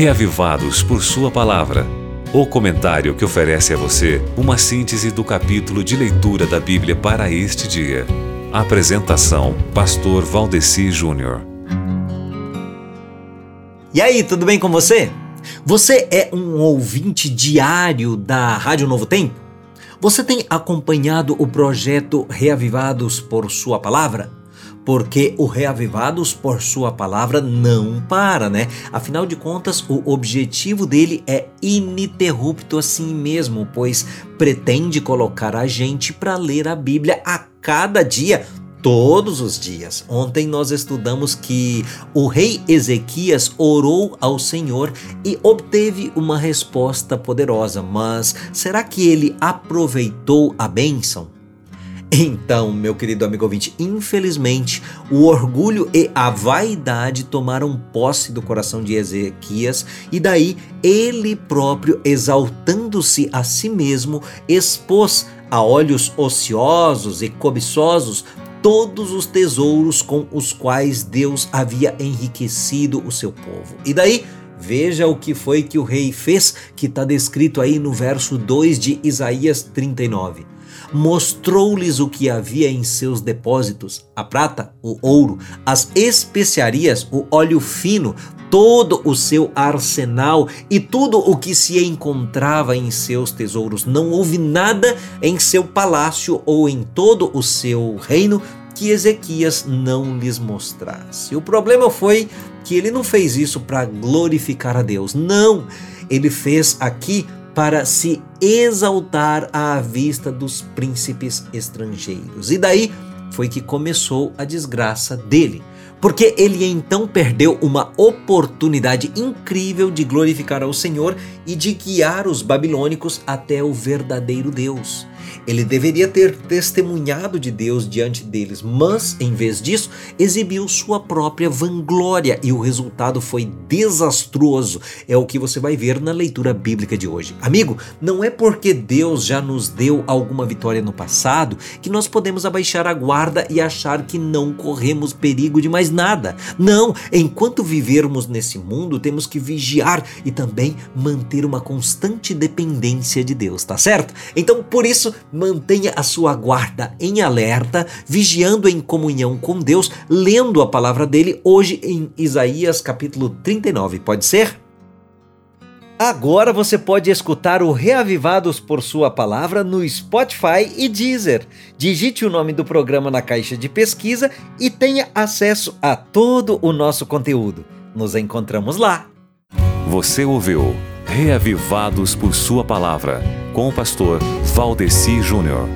Reavivados por Sua Palavra. O comentário que oferece a você uma síntese do capítulo de leitura da Bíblia para este dia. Apresentação: Pastor Valdeci Júnior. E aí, tudo bem com você? Você é um ouvinte diário da Rádio Novo Tempo? Você tem acompanhado o projeto Reavivados por Sua Palavra? Porque o Reavivados por Sua Palavra não para, né? Afinal de contas, o objetivo dele é ininterrupto assim mesmo, pois pretende colocar a gente para ler a Bíblia a cada dia todos os dias. Ontem nós estudamos que o rei Ezequias orou ao Senhor e obteve uma resposta poderosa, mas será que ele aproveitou a bênção? Então, meu querido amigo ouvinte, infelizmente, o orgulho e a vaidade tomaram posse do coração de Ezequias e daí ele próprio, exaltando-se a si mesmo, expôs a olhos ociosos e cobiçosos todos os tesouros com os quais Deus havia enriquecido o seu povo. E daí, veja o que foi que o rei fez, que está descrito aí no verso 2 de Isaías 39 mostrou-lhes o que havia em seus depósitos: a prata, o ouro, as especiarias, o óleo fino, todo o seu arsenal e tudo o que se encontrava em seus tesouros. Não houve nada em seu palácio ou em todo o seu reino que Ezequias não lhes mostrasse. O problema foi que ele não fez isso para glorificar a Deus. Não, ele fez aqui para se exaltar à vista dos príncipes estrangeiros. E daí foi que começou a desgraça dele porque ele então perdeu uma oportunidade incrível de glorificar ao Senhor e de guiar os babilônicos até o verdadeiro Deus. Ele deveria ter testemunhado de Deus diante deles, mas, em vez disso, exibiu sua própria vanglória e o resultado foi desastroso. É o que você vai ver na leitura bíblica de hoje. Amigo, não é porque Deus já nos deu alguma vitória no passado que nós podemos abaixar a guarda e achar que não corremos perigo de mais nada. Não, enquanto vivermos nesse mundo, temos que vigiar e também manter uma constante dependência de Deus, tá certo? Então, por isso, mantenha a sua guarda em alerta, vigiando em comunhão com Deus, lendo a palavra dele hoje em Isaías capítulo 39. Pode ser? Agora você pode escutar o Reavivados por Sua Palavra no Spotify e Deezer. Digite o nome do programa na caixa de pesquisa e tenha acesso a todo o nosso conteúdo. Nos encontramos lá. Você ouviu Reavivados por Sua Palavra com o pastor Valdeci Júnior.